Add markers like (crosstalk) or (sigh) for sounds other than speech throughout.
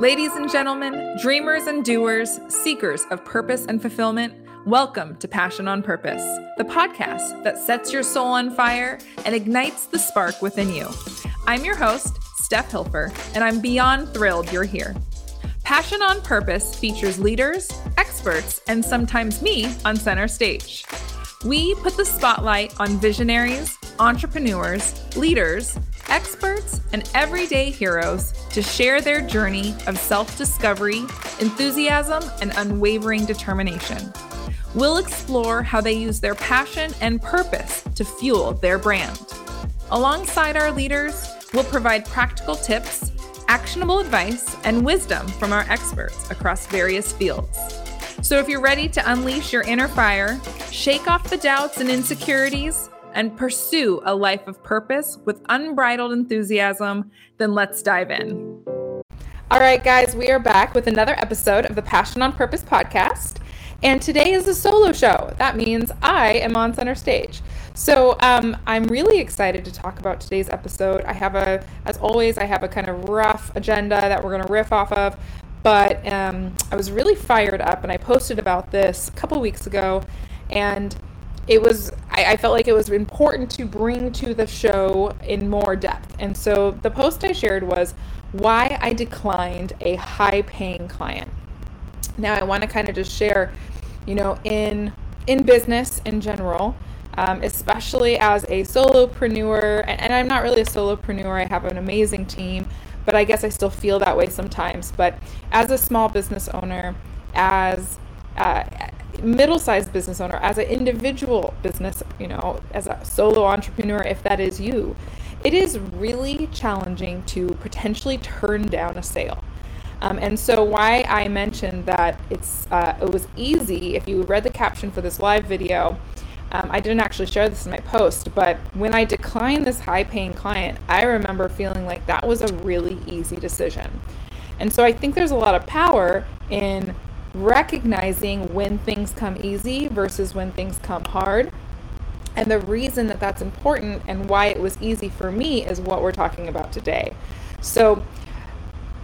Ladies and gentlemen, dreamers and doers, seekers of purpose and fulfillment, welcome to Passion on Purpose, the podcast that sets your soul on fire and ignites the spark within you. I'm your host, Steph Hilfer, and I'm beyond thrilled you're here. Passion on Purpose features leaders, experts, and sometimes me on center stage. We put the spotlight on visionaries, entrepreneurs, leaders, experts, and everyday heroes to share their journey of self discovery, enthusiasm, and unwavering determination. We'll explore how they use their passion and purpose to fuel their brand. Alongside our leaders, we'll provide practical tips, actionable advice, and wisdom from our experts across various fields. So if you're ready to unleash your inner fire, shake off the doubts and insecurities, and pursue a life of purpose with unbridled enthusiasm, then let's dive in. All right, guys, we are back with another episode of the Passion on Purpose podcast. And today is a solo show. That means I am on center stage. So um, I'm really excited to talk about today's episode. I have a, as always, I have a kind of rough agenda that we're going to riff off of. But um, I was really fired up, and I posted about this a couple weeks ago. And it was I, I, felt like it was important to bring to the show in more depth. And so the post i shared was why i declined a high paying client. Now i want to kind of just share you know in in business in general um, especially as a solopreneur and, and i'm not really a solopreneur i have an amazing team but i guess i still feel that way sometimes. But as a small business owner as uh, middle-sized business owner, as an individual business, you know, as a solo entrepreneur, if that is you, it is really challenging to potentially turn down a sale. Um, and so, why I mentioned that it's uh, it was easy. If you read the caption for this live video, um, I didn't actually share this in my post, but when I declined this high-paying client, I remember feeling like that was a really easy decision. And so, I think there's a lot of power in recognizing when things come easy versus when things come hard. And the reason that that's important and why it was easy for me is what we're talking about today. So,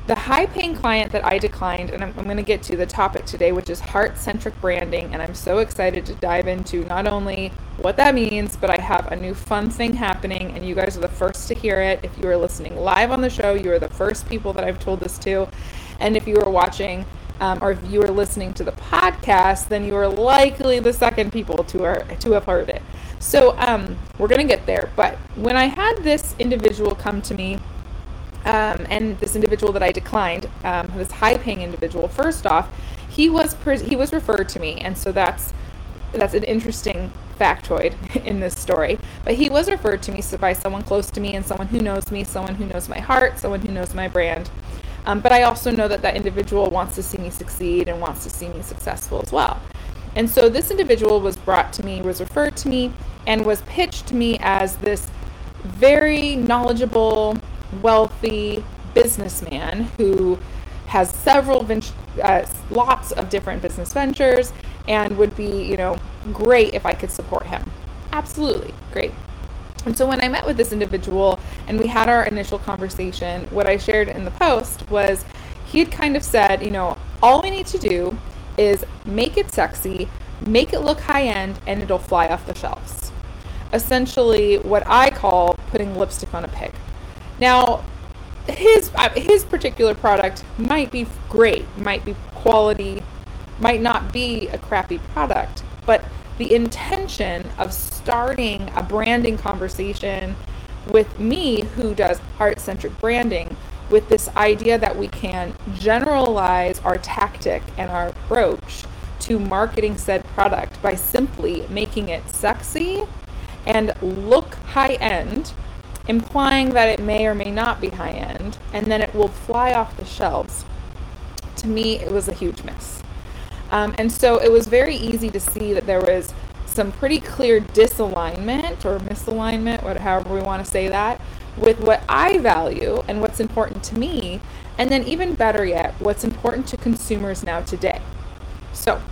the high paying client that I declined, and I'm, I'm going to get to the topic today, which is heart centric branding. And I'm so excited to dive into not only what that means, but I have a new fun thing happening, and you guys are the first to hear it. If you are listening live on the show, you are the first people that I've told this to. And if you are watching um, or if you are listening to the podcast, then you are likely the second people to, are, to have heard it. So um, we're to get there. But when I had this individual come to me, um, and this individual that I declined, um, this high-paying individual, first off, he was he was referred to me, and so that's that's an interesting factoid (laughs) in this story. But he was referred to me by someone close to me and someone who knows me, someone who knows my heart, someone who knows my brand. Um, but I also know that that individual wants to see me succeed and wants to see me successful as well. And so this individual was brought to me, was referred to me, and was pitched to me as this very knowledgeable, wealthy businessman who has several, uh, lots of different business ventures and would be, you know, great if I could support him. Absolutely great. And so when I met with this individual and we had our initial conversation, what I shared in the post was he had kind of said, you know, all we need to do is make it sexy, make it look high end, and it'll fly off the shelves. Essentially, what I call putting lipstick on a pig. Now, his uh, his particular product might be great, might be quality, might not be a crappy product, but the intention of starting a branding conversation with me, who does heart centric branding, with this idea that we can generalize our tactic and our approach to marketing said product by simply making it sexy and look high end, implying that it may or may not be high end, and then it will fly off the shelves. To me, it was a huge miss. Um, and so it was very easy to see that there was some pretty clear disalignment or misalignment, whatever however we want to say that, with what I value and what's important to me, and then even better yet, what's important to consumers now today. So,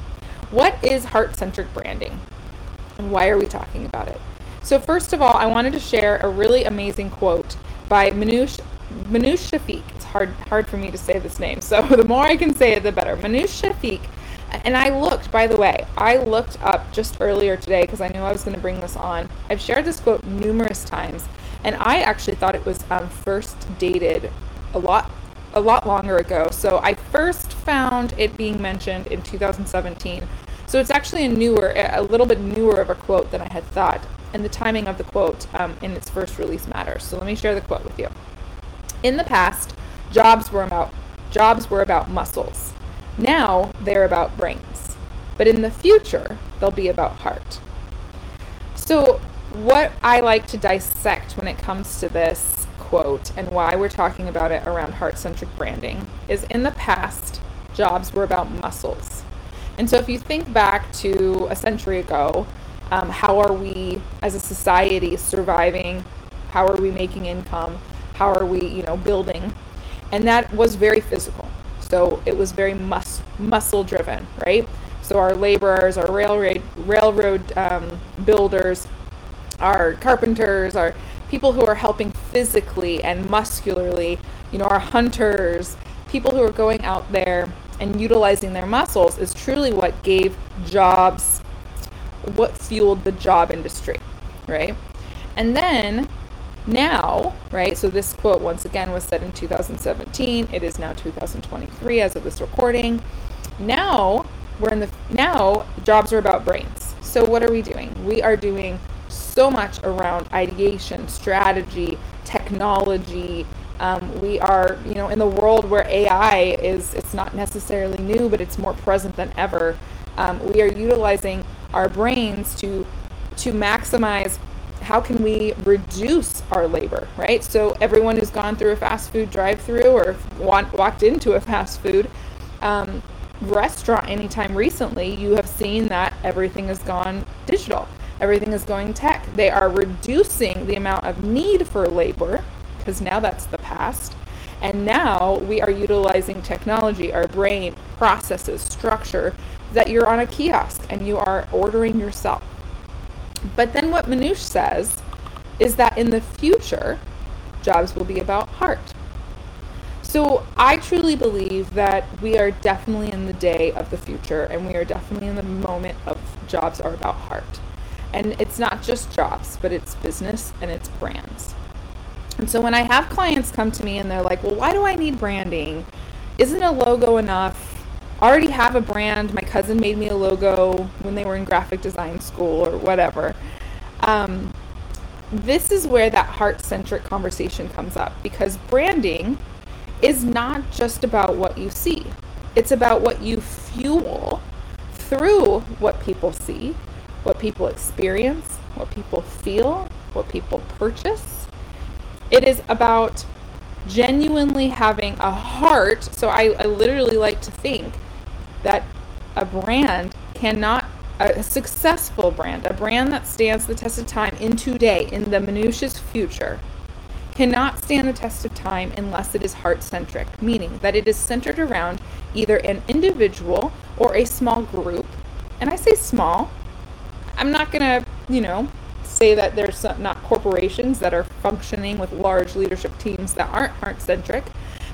what is heart centric branding? And why are we talking about it? So, first of all, I wanted to share a really amazing quote by Minouche, Minouche Shafik. It's hard hard for me to say this name. So (laughs) the more I can say it, the better. Manoush Shafik. And I looked, by the way, I looked up just earlier today because I knew I was going to bring this on. I've shared this quote numerous times, and I actually thought it was um, first dated a lot a lot longer ago. So I first found it being mentioned in 2017. So it's actually a newer, a little bit newer of a quote than I had thought. And the timing of the quote um, in its first release matters. So let me share the quote with you. In the past, jobs were about jobs were about muscles. Now they're about brains. But in the future, they'll be about heart. So what I like to dissect when it comes to this quote and why we're talking about it around heart centric branding is in the past, jobs were about muscles. And so if you think back to a century ago, um, how are we as a society surviving? How are we making income? How are we, you know, building? And that was very physical. So it was very mus- muscle driven, right? So our laborers, our railroad railroad um, builders, our carpenters, our people who are helping physically and muscularly, you know, our hunters, people who are going out there and utilizing their muscles is truly what gave jobs, what fueled the job industry, right? And then now, right, so this quote once again was said in 2017. It is now 2023 as of this recording. Now, we're in the, now jobs are about brains. So what are we doing? We are doing so much around ideation, strategy, technology. Um, we are, you know, in the world where AI is, it's not necessarily new, but it's more present than ever. Um, we are utilizing our brains to to maximize how can we reduce our labor, right? So everyone who's gone through a fast food drive-through or want, walked into a fast food um, restaurant anytime recently, you have seen that everything has gone digital everything is going tech. They are reducing the amount of need for labor because now that's the past. And now we are utilizing technology, our brain, processes, structure, that you're on a kiosk and you are ordering yourself. But then what Manoush says is that in the future, jobs will be about heart. So I truly believe that we are definitely in the day of the future and we are definitely in the moment of jobs are about heart. And it's not just jobs, but it's business and it's brands. And so when I have clients come to me and they're like, well, why do I need branding? Isn't a logo enough? I already have a brand. My cousin made me a logo when they were in graphic design school or whatever. Um, this is where that heart centric conversation comes up because branding is not just about what you see, it's about what you fuel through what people see what people experience, what people feel, what people purchase. It is about genuinely having a heart. So I, I literally like to think that a brand cannot, a successful brand, a brand that stands the test of time in today, in the Manoush's future, cannot stand the test of time unless it is heart centric, meaning that it is centered around either an individual or a small group. And I say small I'm not going to, you know, say that there's not corporations that are functioning with large leadership teams that aren't heart centric,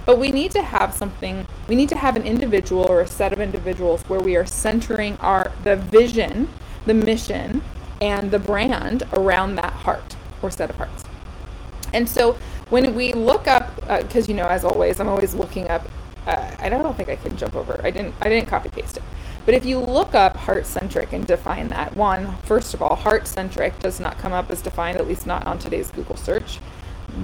but we need to have something, we need to have an individual or a set of individuals where we are centering our the vision, the mission, and the brand around that heart or set of hearts. And so when we look up, because uh, you know, as always, I'm always looking up. Uh, I don't think I can jump over. I didn't. I didn't copy paste it. But if you look up heart centric and define that, one, first of all, heart centric does not come up as defined, at least not on today's Google search.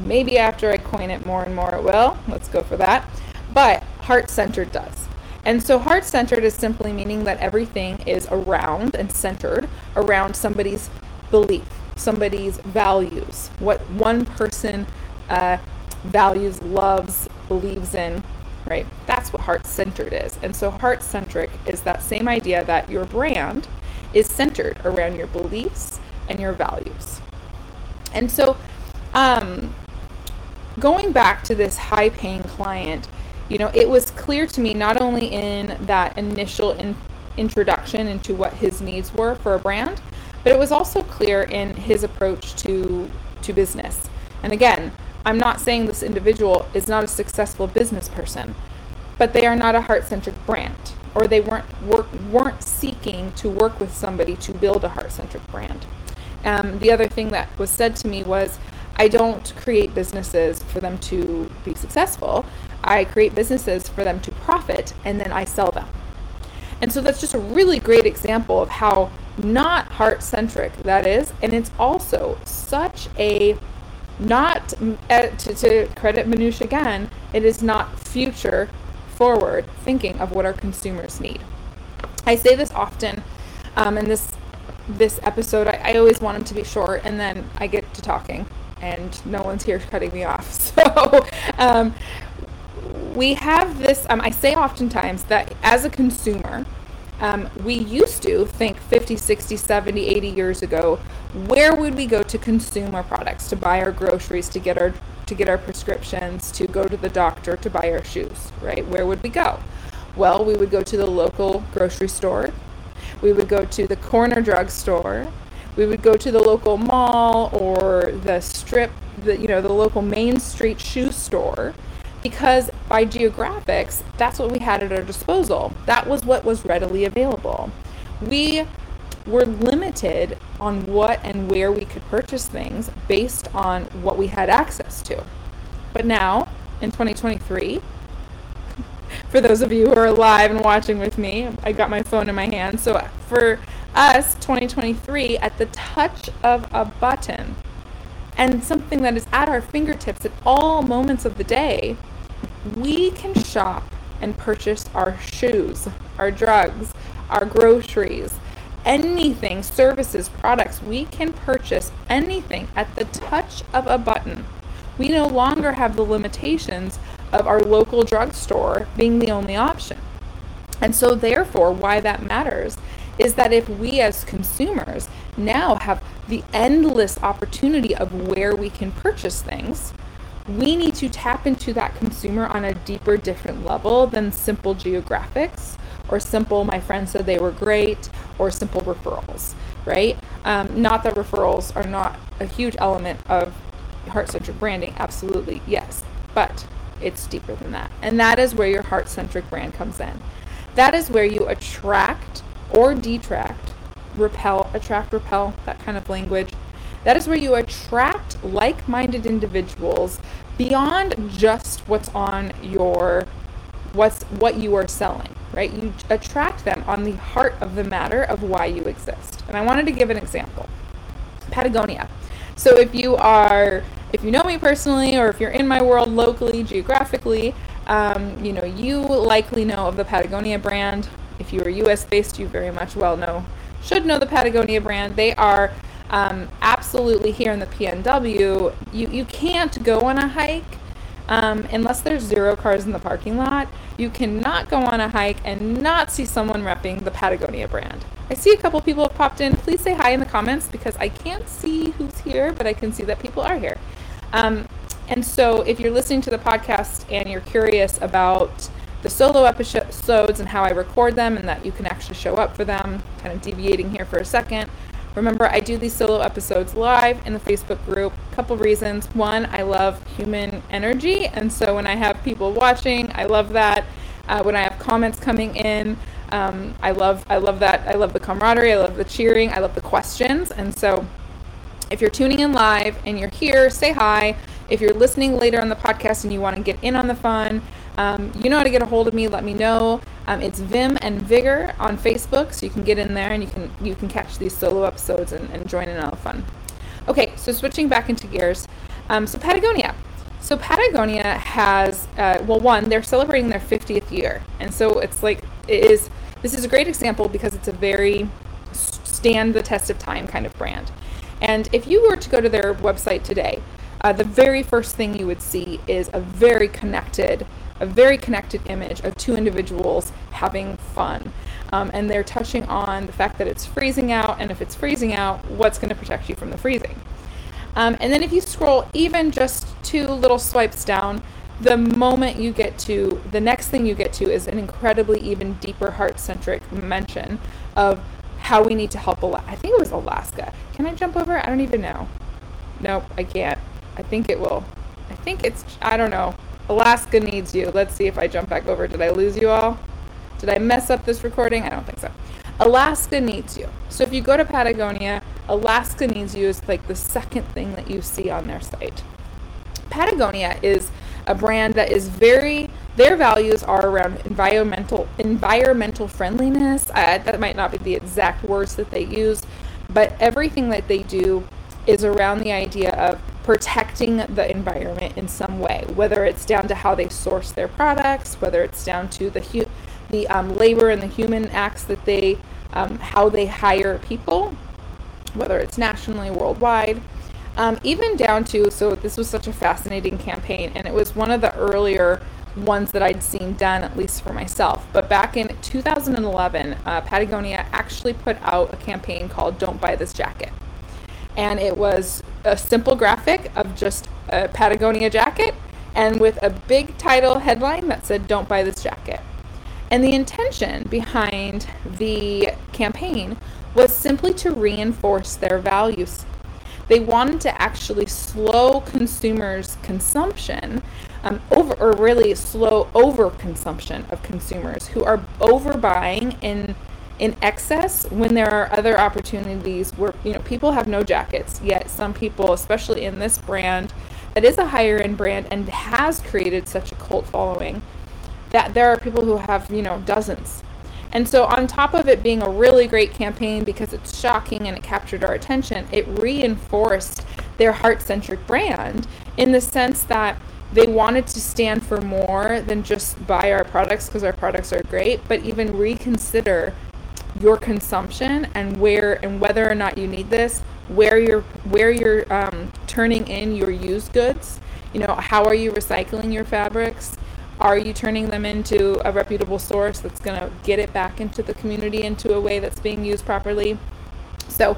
Maybe after I coin it more and more, it will. Let's go for that. But heart centered does. And so heart centered is simply meaning that everything is around and centered around somebody's belief, somebody's values, what one person uh, values, loves, believes in, right? That's what heart centered is. And so, heart centric is that same idea that your brand is centered around your beliefs and your values. And so, um, going back to this high paying client, you know, it was clear to me not only in that initial in- introduction into what his needs were for a brand, but it was also clear in his approach to to business. And again, I'm not saying this individual is not a successful business person, but they are not a heart centric brand, or they weren't work, weren't seeking to work with somebody to build a heart centric brand. Um, the other thing that was said to me was, I don't create businesses for them to be successful. I create businesses for them to profit and then I sell them. And so that's just a really great example of how not heart centric that is. And it's also such a not uh, to, to credit Manush again, it is not future forward thinking of what our consumers need. I say this often, um, in this this episode. I, I always want them to be short, and then I get to talking, and no one's here (laughs) cutting me off. (laughs) So um, we have this. Um, I say oftentimes that as a consumer, um, we used to think 50, 60, 70, 80 years ago, where would we go to consume our products, to buy our groceries, to get our to get our prescriptions, to go to the doctor, to buy our shoes, right? Where would we go? Well, we would go to the local grocery store. We would go to the corner drugstore. We would go to the local mall or the strip, the you know, the local main street shoe store because by geographics, that's what we had at our disposal. That was what was readily available. We were limited on what and where we could purchase things based on what we had access to. But now, in 2023, (laughs) for those of you who are live and watching with me, I got my phone in my hand. So for us, 2023, at the touch of a button and something that is at our fingertips at all moments of the day, we can shop and purchase our shoes, our drugs, our groceries, anything, services, products. We can purchase anything at the touch of a button. We no longer have the limitations of our local drugstore being the only option. And so, therefore, why that matters is that if we as consumers now have the endless opportunity of where we can purchase things, we need to tap into that consumer on a deeper, different level than simple geographics or simple, my friend said they were great, or simple referrals, right? Um, not that referrals are not a huge element of heart centric branding, absolutely, yes, but it's deeper than that. And that is where your heart centric brand comes in. That is where you attract or detract, repel, attract, repel, that kind of language that is where you attract like minded individuals beyond just what's on your what's what you are selling right? You attract them on the heart of the matter of why you exist. And i wanted to give an example. Patagonia. So if you are if you know me personally or if you're in my world locally geographically um, you know you likely know of the patagonia brand if you are us based you very much well know should know the patagonia brand they are um, absolutely here in the PNW, you, you can't go on a hike um, unless there's zero cars in the parking lot. You cannot go on a hike and not see someone repping the Patagonia brand. I see a couple people have popped in. Please say hi in the comments because I can't see who's here, but I can see that people are here. Um, and so if you're listening to the podcast and you're curious about the solo episodes and how I record them and that you can actually show up for them, kind of deviating here for a second, Remember, I do these solo episodes live in the Facebook group. Couple reasons. One, I love human energy, and so when I have people watching, I love that. Uh, when I have comments coming in, um, I love I love that. I love the camaraderie. I love the cheering. I love the questions. And so, if you're tuning in live and you're here, say hi. If you're listening later on the podcast and you want to get in on the fun, um, you know how to get a hold of me. Let me know. Um, it's Viim and Vigor on Facebook, so you can get in there and you can you can catch these solo episodes and, and join in on the fun. Okay, so switching back into gears. Um, so Patagonia. So Patagonia has uh, well, one they're celebrating their 50th year, and so it's like it is. This is a great example because it's a very stand the test of time kind of brand. And if you were to go to their website today, uh, the very first thing you would see is a very connected a very connected image of two individuals having fun. Um, and they're touching on the fact that it's freezing out, and if it's freezing out, what's going to protect you from the freezing? Um, and then if you scroll even just two little swipes down, the moment you get to the next thing you get to is an incredibly even deeper heart centric mention of how we need to help. Ala- I think it was Alaska. Can I jump over? I don't even know. Nope, I can't. I think it will. I think it's, I don't know. Alaska needs you. Let's see if I jump back over. Did I lose you all? Did I mess up this recording? I don't think so. Alaska needs you. So if you go to Patagonia, Alaska needs you is like the second thing that you see on their site. Patagonia is a brand that is very their values are around environmental environmental friendliness. Uh, that might not be the exact words that they use, but everything that they do is around the idea of protecting the environment in some way, whether it's down to how they source their products, whether it's down to the hu- the um, labor and the human acts that they, um, how they hire people, whether it's nationally, worldwide, um, even down to. So this was such a fascinating campaign, and it was one of the earlier ones that I'd seen done, at least for myself. But back in 2011, uh, Patagonia actually put out a campaign called "Don't Buy This Jacket." And it was a simple graphic of just a Patagonia jacket and with a big title headline that said, Don't buy this jacket. And the intention behind the campaign was simply to reinforce their values. They wanted to actually slow consumers' consumption, um, over or really slow overconsumption of consumers who are overbuying in in excess when there are other opportunities where you know people have no jackets. Yet some people especially in this brand that is a higher end brand and has created such a cult following that there are people who have you know dozens. And so on top of it being a really great campaign because it's shocking and it captured our attention it reinforced their heart-centric brand in the sense that they wanted to stand for more than just buy our products because our products are great, but even reconsider your consumption and where and whether or not you need this where you're where you're um, turning in your used goods. You know how are you recycling your fabrics? Are you turning them into a reputable source that's going to get it back into the community into a way that's being used properly? So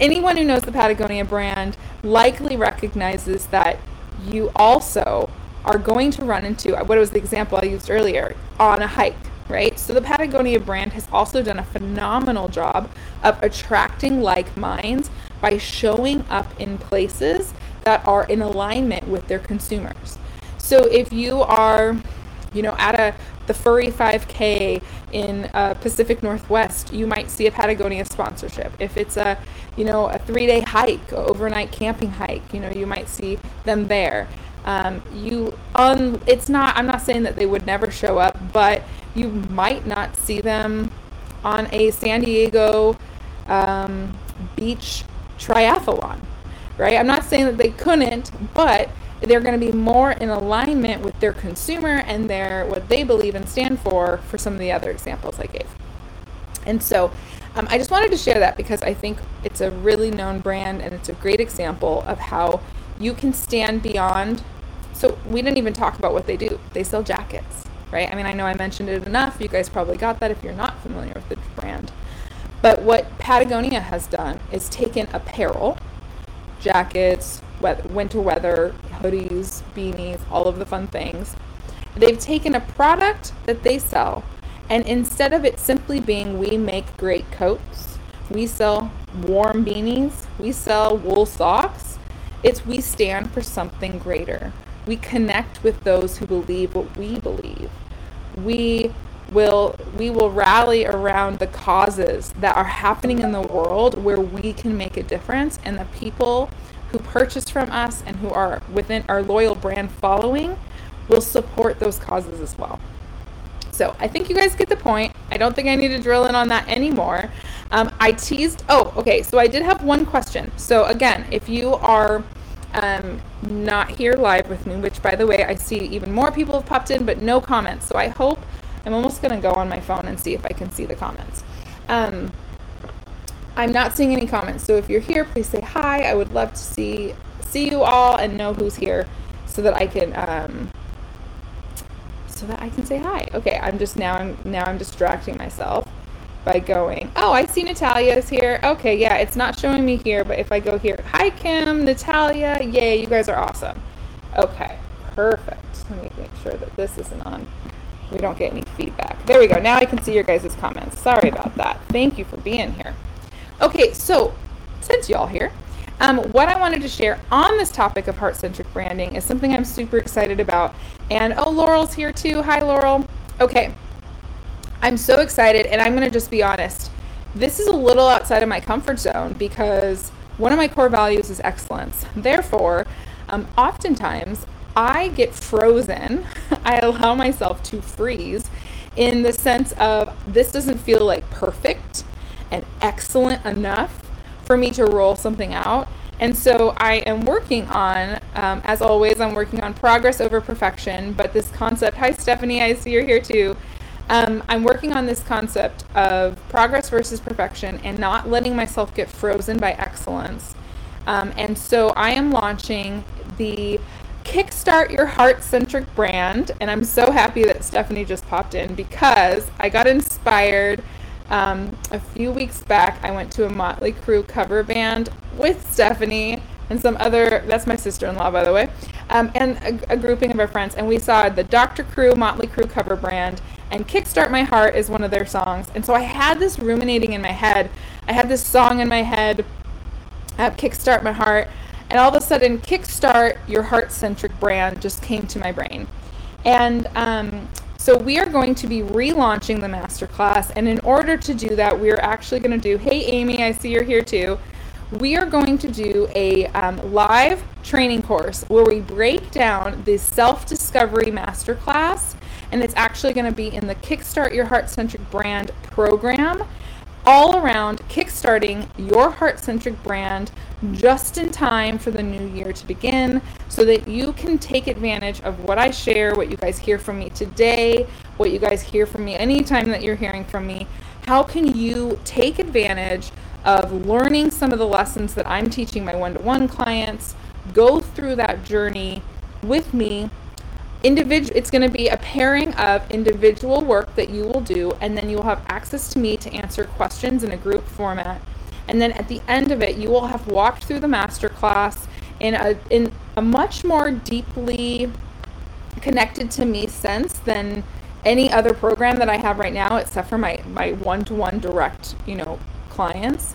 anyone who knows the patagonia brand likely recognizes that you also are going to run into what was the example i used earlier on a hike right? So the Patagonia brand has also done a phenomenal job of attracting like minds by showing up in places that are in alignment with their consumers. So if you are, you know, at a the Furry 5K in uh, Pacific Northwest, you might see a Patagonia sponsorship. If it's a, you know, a three-day hike, overnight camping hike, you know, you might see them there. Um, you on it's not. I'm not saying that they would never show up, but you might not see them on a San Diego um, beach triathlon, right? I'm not saying that they couldn't, but they're going to be more in alignment with their consumer and their what they believe and stand for for some of the other examples I gave. And so um, I just wanted to share that because I think it's a really known brand and it's a great example of how you can stand beyond. So we didn't even talk about what they do. They sell jackets right? I mean, I know I mentioned it enough. You guys probably got that if you're not familiar with the brand. But what Patagonia has done is taken apparel, jackets, winter weather, hoodies, beanies, all of the fun things. They've taken a product that they sell, and instead of it simply being we make great coats, we sell warm beanies, we sell wool socks, it's we stand for something greater. We connect with those who believe what we believe. We will we will rally around the causes that are happening in the world where we can make a difference and the people who purchase from us and who are within our loyal brand following will support those causes as well. So I think you guys get the point. I don't think I need to drill in on that anymore. Um, I teased. Oh, okay. So I did have one question. So again, if you are um, not here live with me, which by the way, I see even more people have popped in, but no comments. So I hope I'm almost going to go on my phone and see if I can see the comments. Um, I'm not seeing any comments. So if you're here, please say hi. I would love to see see you all and know who's here so that I can um, so that I can say hi. Okay, I'm just now I'm now I'm distracting myself by going, oh, I see Natalia's here. Okay, yeah, it's not showing me here, but if I go here, hi, Kim, Natalia, yay, you guys are awesome. Okay, perfect. Let me make sure that this isn't on. We don't get any feedback. There we go. Now I can see your guys' comments. Sorry about that. Thank you for being here. Okay, so since y'all here, Um, what I wanted to share on this topic of heart centric branding is something I'm super excited about. And oh, Laurel's here too. Hi, Laurel. Okay. I'm so excited, and I'm going to just be honest. This is a little outside of my comfort zone because one of my core values is excellence. Therefore, um, oftentimes I get frozen. (laughs) I allow myself to freeze in the sense of this doesn't feel like perfect and excellent enough for me to roll something out. And so I am working on, um, as always, I'm working on progress over perfection. But this concept, hi Stephanie, I see you're here too. Um, I'm working on this concept of progress versus perfection and not letting myself get frozen by excellence. Um, and so I am launching the Kickstart Your Heart Centric brand. And I'm so happy that Stephanie just popped in because I got inspired. Um, a few weeks back, I went to a Motley Crue cover band with Stephanie and some other, that's my sister in law, by the way, um, and a, a, grouping of our friends. And we saw the Dr. Crew Motley Crue cover brand, and Kickstart My Heart is one of their songs. And so I had this ruminating in my head. I had this song in my head, uh, Kickstart My Heart. And all of a sudden, Kickstart Your Heart Centric brand just came to my brain. And um, so we are going to be relaunching the masterclass. And in order to do that, we're actually going to do, hey, Amy, I see you're here too. We are going to do a um, live training course where we break down the self discovery masterclass. And it's actually going to be in the Kickstart Your Heart Centric brand program all around kickstarting your heart centric brand just in time for the new year to begin so that you can take advantage of what I share, what you guys hear from me today, what you guys hear from me anytime that you're hearing from me. How can you take advantage of learning some of the lessons that I'm teaching my one to one clients? Go through that journey with me individual it's going to be a pairing of individual work that you will do and then you will have access to me to answer questions in a group format. And then at the end of it you will have walked through the master class in a in a much more deeply connected to me sense than any other program that I have right now except for my my one-to-one direct you know clients.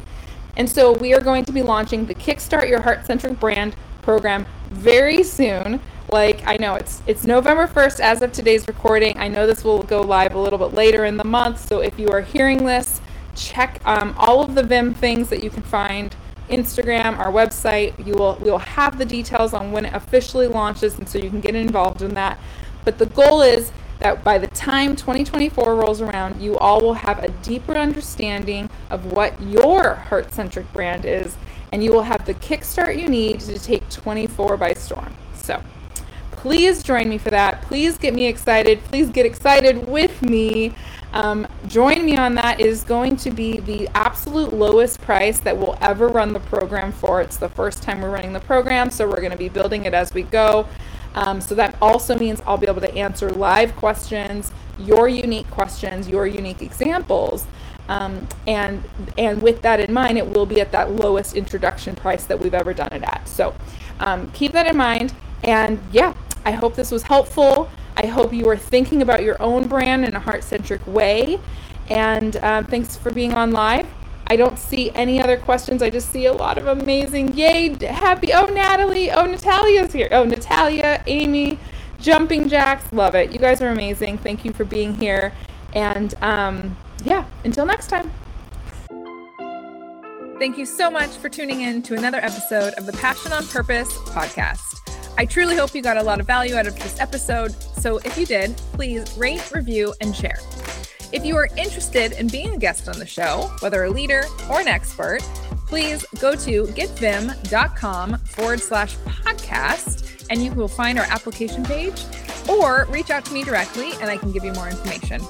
And so we are going to be launching the kickstart your heart centric brand program very soon like I know it's it's November 1st as of today's recording. I know this will go live a little bit later in the month, so if you are hearing this, check um, all of the Viim things that you can find. Instagram, our website. You will we will have the details on when it officially launches, and so you can get involved in that. But the goal is that by the time 2024 rolls around, you all will have a deeper understanding of what your heart centric brand is, and you will have the kickstart you need to take 24 by storm. So please join me for that. Please get me excited. Please get excited with me. Um, join me on that. It is going to be the absolute lowest price that we'll ever run the program for. It's the first time we're running the program, so we're going to be building it as we go. Um, so that also means I'll be able to answer live questions, your unique questions, your unique examples. Um, and and with that in mind, it will be at that lowest introduction price that we've ever done it at. So um, keep that in mind. And yeah, I hope this was helpful. I hope you are thinking about your own brand in a heart centric way. And um, thanks for being on live. I don't see any other questions. I just see a lot of amazing, yay, happy. Oh, Natalie. Oh, Natalia's here. Oh, Natalia, Amy, Jumping Jacks. Love it. You guys are amazing. Thank you for being here. And um, yeah, until next time. Thank you so much for tuning in to another episode of the Passion on Purpose podcast. I truly hope you got a lot of value out of this episode. So if you did, please rate, review, and share. If you are interested in being a guest on the show, whether a leader or an expert, please go to getViim.com forward slash podcast and you will find our application page or reach out to me directly and I can give you more information.